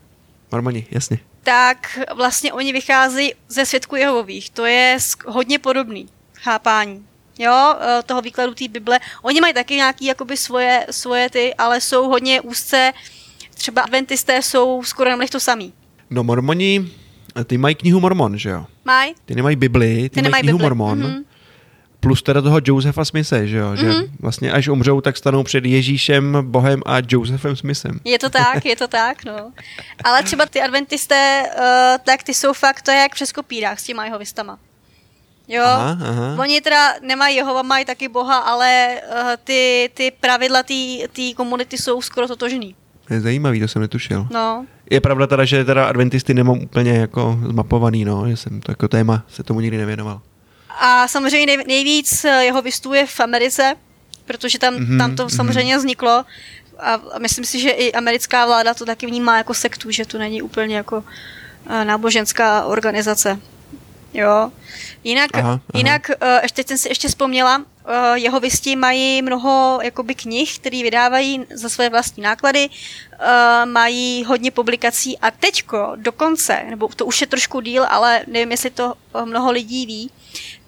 Mormoni, jasně. tak vlastně oni vycházejí ze svědků Jehovových. To je hodně podobný chápání. Jo, eh, toho výkladu té Bible. Oni mají taky nějaký jakoby svoje, svoje ty, ale jsou hodně úzce, třeba adventisté jsou skoro nemlich to samý. No Mormoni, ty mají knihu Mormon, že jo? Mají? Ty nemají Bibli, ty, Ty mají nemají knihu Bibli, Mormon. mhm. Plus teda toho Josefa Smise, že jo? Že Mhm. vlastně až umřou, tak stanou před Ježíšem, Bohem a Josefem Smithem. Je to tak, je to tak, no. Ale třeba ty adventisté, uh, tak ty jsou fakt, to je jak přes kopírák s těma jeho vystama. Jo, Aha, aha. oni teda nemají Jehova, mají taky Boha, ale uh, ty, ty pravidla té komunity jsou skoro totožný. To je zajímavý, to jsem netušil. No, Je pravda teda, že teda adventisty nemám úplně jako zmapovaný, no, že jsem to jako téma se tomu nikdy nevěnoval. A samozřejmě nej, nejvíc eh, jeho vystuje v Americe, protože tam, Mhm, tam to mhm. samozřejmě vzniklo a, myslím si, že i americká vláda to taky vnímá jako sektu, že to není úplně jako eh, náboženská organizace. Jo. Jinak, Aha, aha. jinak eh, ještě jsem si ještě vzpomněla, eh, jeho vystí mají mnoho jakoby knih, které vydávají za své vlastní náklady, eh, mají hodně publikací a teďko dokonce, nebo to už je trošku díl, ale nevím, jestli to mnoho lidí ví,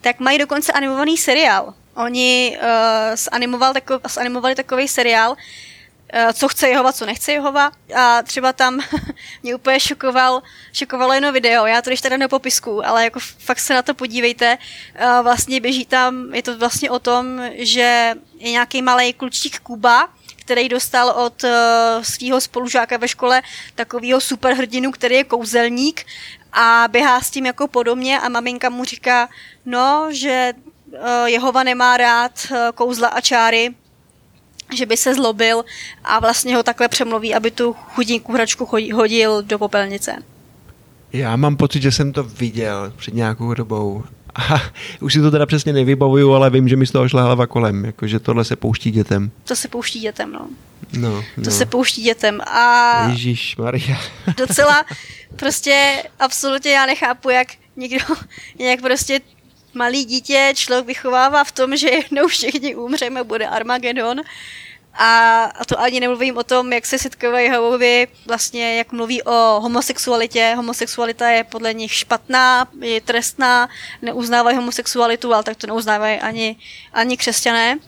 tak mají dokonce animovaný seriál. Oni uh, zanimoval tako, zanimovali takový seriál, uh, co chce Jehova, co nechce Jehova. A třeba tam mě úplně šokoval, šokovalo jedno video, já to když teda nepopisku, ale jako fakt se na to podívejte. Uh, vlastně běží tam, je to vlastně o tom, že je nějaký malý klučík Kuba, který dostal od uh, svého spolužáka ve škole takového superhrdinu, který je kouzelník a běhá s tím jako podobně a maminka mu říká, no, že uh, Jehova nemá rád uh, kouzla a čáry, že by se zlobil a vlastně ho takhle přemluví, aby tu chudinku hračku hodil do popelnice. Já mám pocit, že jsem to viděl před nějakou dobou. A už si to teda přesně nevybavuju, ale vím, že mi z toho šla hlava kolem, jakože tohle se pouští dětem. To se pouští dětem, no. No, To no. se pouští dětem a Ježíš Maria. docela prostě absolutně já nechápu, jak někdo, jak prostě malý dítě člověk vychovává v tom, že jednou všichni umřeme, bude Armagedon. A, a to ani nemluvím o tom, jak se setkávají Jehovovi, vlastně jak mluví o homosexualitě. Homosexualita je podle nich špatná, je trestná, neuznávají homosexualitu, ale tak to neuznávají ani, ani křesťané.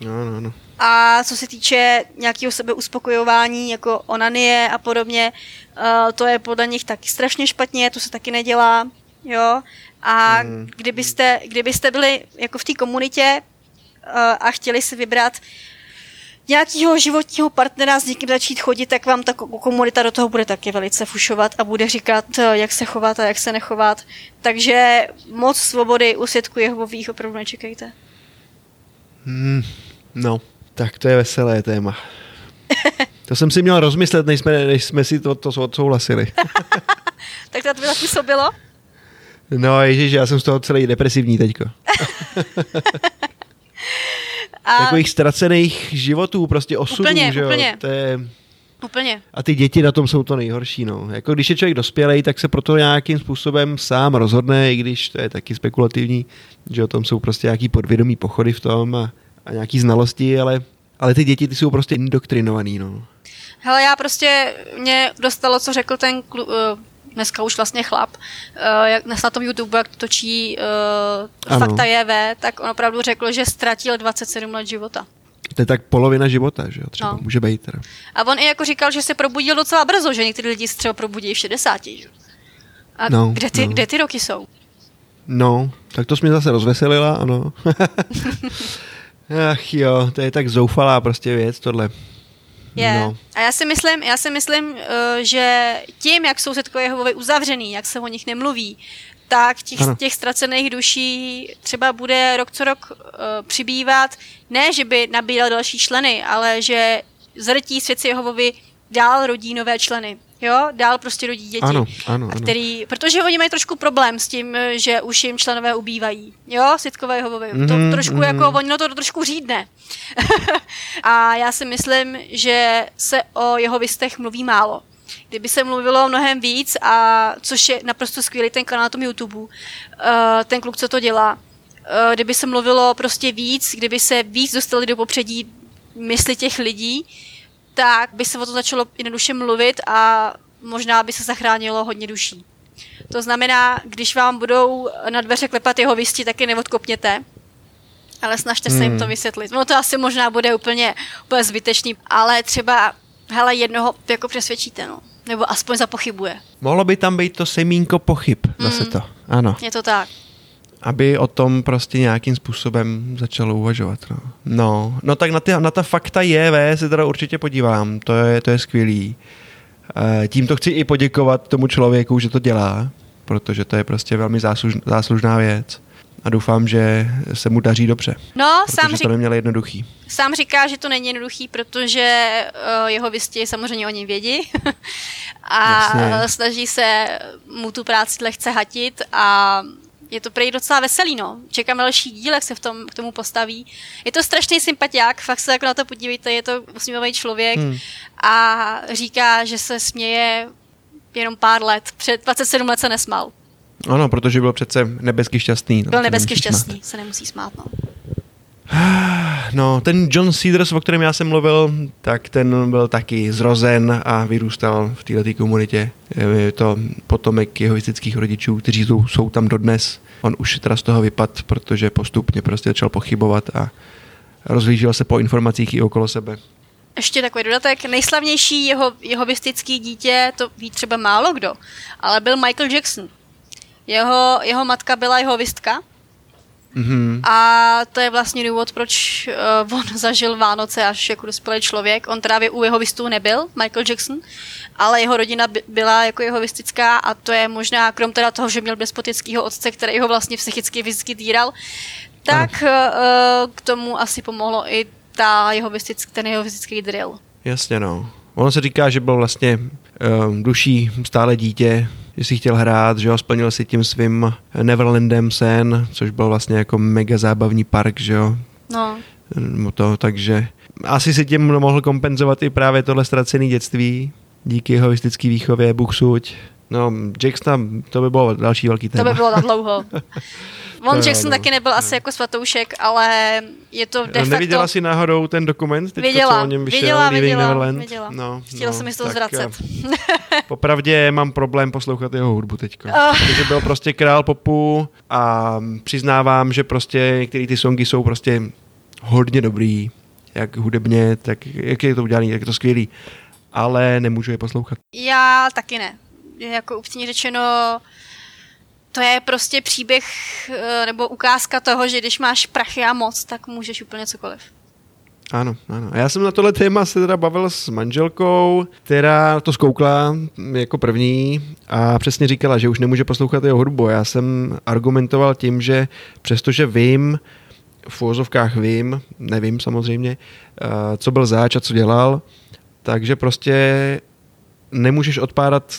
No, no, no. A co se týče nějakého sebeuspokojování, jako onanie a podobně, uh, to je podle nich taky strašně špatně, to se taky nedělá, jo. A Mm. kdybyste, kdybyste byli jako v té komunitě uh, a chtěli si vybrat nějakého životního partnera s někým začít chodit, tak vám ta komunita do toho bude taky velice fušovat a bude říkat, eh, jak se chovat a jak se nechovat. Takže moc svobody u svědků Jehovových opravdu nečekejte. Hmm, no, tak to je veselé téma. To jsem si měl rozmyslet, než jsme, než jsme si to, to odsouhlasili. tak to by bylo? No ježiš, já jsem z toho celý depresivní teďko. A... Takových ztracených životů, prostě osudů, úplně, že jo? Úplně. To je... Úplně. A ty děti na tom jsou to nejhorší, no. Jako když je člověk dospělý, tak se proto nějakým způsobem sám rozhodne, i když to je taky spekulativní, že o tom jsou prostě nějaký podvědomí pochody v tom a, a nějaký znalosti, ale, ale ty děti ty jsou prostě indoktrinovaný, no. Hele, já prostě, mě dostalo, co řekl ten klu, uh, dneska už vlastně chlap, uh, jak na tom YouTube, jak točí uh, Fakta JV, tak on opravdu řekl, že ztratil 27 let života. To je tak polovina života, že jo, třeba, no. může být teda. A on i jako říkal, že se probudil docela brzo, že někteří lidi se třeba probudí v 60, že? A no, kde, ty, no. kde ty roky jsou? No, tak to jsi mě zase rozveselila, ano. Ach jo, to je tak zoufalá prostě věc, tohle. Je. No. A já si myslím, já si myslím, eh, že tím, jak jsou setkové Jehovovi uzavřený, jak se o nich nemluví, tak těch, těch ztracených duší třeba bude rok co rok uh, přibývat. Ne, že by nabíral další členy, ale že zrtí svědci Jehovovi dál rodí nové členy. Jo, dál prostě rodí děti. Ano, ano, ano. Který, protože oni mají trošku problém s tím, že už jim členové ubývají. Jo, světkové Jehovovi. Mm-hmm, to mhm, trošku mm-hmm. jako, oni no to trošku řídne. a já si myslím, že se o jehovistech mluví málo. Kdyby se mluvilo mnohem víc, a což je naprosto skvělý ten kanál na tom YouTube, uh, ten kluk, co to dělá, uh, kdyby se mluvilo prostě víc, kdyby se víc dostali do popředí mysli těch lidí, tak by se o to začalo jednoduše mluvit a možná by se zachránilo hodně duší. To znamená, když vám budou na dveře klepat jeho visti, taky neodkopněte, ale snažte se hmm. jim to vysvětlit. No to asi možná bude úplně, úplně zbytečný, ale třeba hele, jednoho jako přesvědčíte, no. Nebo aspoň zapochybuje. Mohlo by tam být to semínko pochyb, zase mm. to. Ano. Je to tak. Aby o tom prostě nějakým způsobem začalo uvažovat. No, no, no tak na, ty, na ta fakta JV se teda určitě podívám, to je, to je skvělý. E, tímto chci i poděkovat tomu člověku, že to dělá, protože to je prostě velmi zásluž, záslužná věc a doufám, že se mu daří dobře. No, sám řík... to neměl jednoduchý. Sám říká, že to není jednoduchý, protože uh, jeho věsti samozřejmě o něm vědí a Jasně. snaží se mu tu práci lehce hatit a je to prej docela veselý, no. Čekám další díl, jak se v tom, k tomu postaví. Je to strašný sympatiák, fakt se jako na to podívejte, je to usmívavý člověk hmm. a říká, že se směje jenom pár let. Před 27 let se nesmal. Ano, protože byl přece nebesky šťastný. No, byl nebesky šťastný, smát. se nemusí smát, no. No, ten John Cedars, o kterém já jsem mluvil, tak ten byl taky zrozen a vyrůstal v této komunitě. Je to potomek jeho jehovistických rodičů, kteří jsou, tam dodnes. On už teda z toho vypad, protože postupně prostě začal pochybovat a rozlížel se po informacích i okolo sebe. Ještě takový dodatek. Nejslavnější jeho, jeho dítě, to ví třeba málo kdo, ale byl Michael Jackson. Jeho, jeho matka byla jeho vistka. Mm-hmm. A to je vlastně důvod, proč uh, on zažil Vánoce až jako dospělý člověk. On právě u jeho vistů nebyl, Michael Jackson, ale jeho rodina by, byla jako jeho vistická a to je možná, krom teda toho, že měl despotického otce, který ho vlastně psychicky, fyzicky týral, tak uh, k tomu asi pomohlo i ta jeho vistick, ten jeho vistický drill. Jasně no. Ono se říká, že byl vlastně um, duší stále dítě, že si chtěl hrát, že jo, splnil si tím svým Neverlandem sen, což byl vlastně jako mega zábavní park, že jo. No. To, takže asi si tím mohl kompenzovat i právě tohle ztracené dětství díky jeho hystické výchově, buchsuť. No, Jackson, to by bylo další velký téma. To by bylo na dlouho. Von Jackson no. taky nebyl no. asi jako svatoušek, ale je to de facto... Neviděla jsi náhodou ten dokument, teďko, viděla, co o něm vyšel, viděla, viděla, Neverland? viděla. No, Chtěla no, jsem mi to zvracet. Eh, popravdě mám problém poslouchat jeho hudbu teďko. Uh. Protože byl prostě král popu a přiznávám, že prostě některé ty songy jsou prostě hodně dobrý, jak hudebně, tak jak je to udělané, jak je to skvělý. Ale nemůžu je poslouchat. Já taky ne. Jako upřímně řečeno, to je prostě příběh eh, nebo ukázka toho, že když máš prachy a moc, tak můžeš úplně cokoliv. Ano, ano. A já jsem na tohle téma se teda bavil s manželkou, která to zkoukla jako první a přesně říkala, že už nemůže poslouchat jeho hudbu. Já jsem argumentoval tím, že přestože vím, v úvozovkách vím, nevím samozřejmě, eh, co byl záč a co dělal, takže prostě nemůžeš odpádat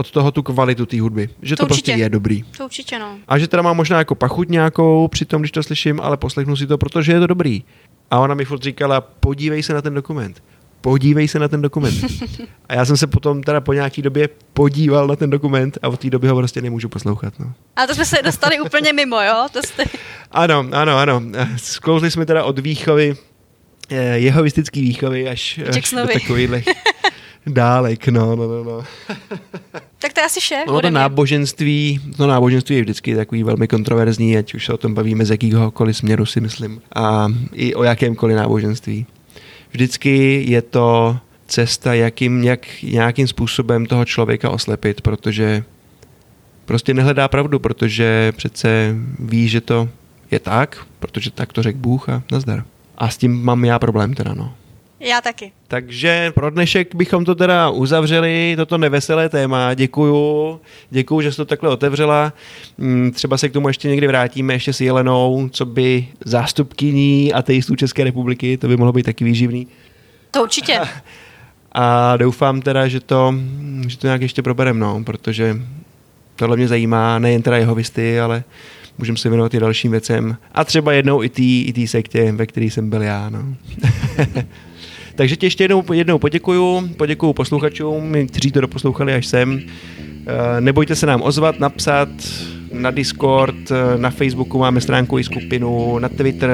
od toho tu kvalitu té hudby. Že to, To prostě je dobrý. To určitě no. A že teda má možná jako pachuť nějakou při tom, když to slyším, ale poslechnu si to, protože je to dobrý. A ona mi furt říkala, podívej se na ten dokument. Podívej se na ten dokument. A já jsem se potom teda po nějaký době podíval na ten dokument a od té doby ho prostě nemůžu poslouchat. No. A to jsme se dostali úplně mimo, jo? To jste... Ano, ano, ano. Sklouzli jsme teda od výchovy, eh, jehovistický výchovy až, až do Jacksonovi. dálek. No, no, no, no. Tak to je asi vše. Ode to náboženství, to náboženství je vždycky takový velmi kontroverzní, ať už se o tom bavíme z jakýhokoliv směru, si myslím. A i o jakémkoliv náboženství. Vždycky je to cesta, jakým, jak, nějakým způsobem toho člověka oslepit, protože prostě nehledá pravdu, protože přece ví, že to je tak, protože tak to řekl Bůh a nazdar. A s tím mám já problém teda, no. Já taky. Takže pro dnešek bychom to teda uzavřeli, toto neveselé téma. Děkuju, děkuju, že jsi to takhle otevřela. Mm, Třeba se k tomu ještě někdy vrátíme, ještě s Jelenou, co by zástupkyní ateistů České republiky, to by mohlo být taky výživný. To určitě. A doufám teda, že to, že to nějak ještě proberem, no, protože tohle mě zajímá, nejen teda jeho visty, ale můžeme se věnovat i dalším věcem. A třeba jednou i té i tý sektě, ve které jsem byl já, no. Takže ti ještě jednou, jednou poděkuju, poděkuju posluchačům, kteří to doposlouchali až sem. Eh, Nebojte se nám ozvat, napsat na Discord, eh, na Facebooku máme stránku i skupinu, na Twitter,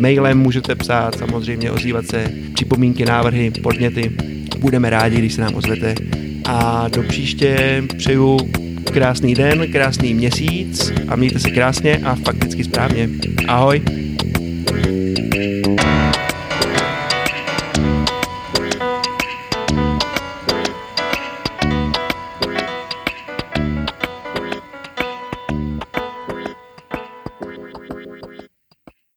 mailem můžete psát, samozřejmě ozývat se, připomínky, návrhy, podněty. Budeme rádi, když se nám ozvete. A do příště přeju krásný den, krásný měsíc a mějte se krásně a fakticky správně. Ahoj!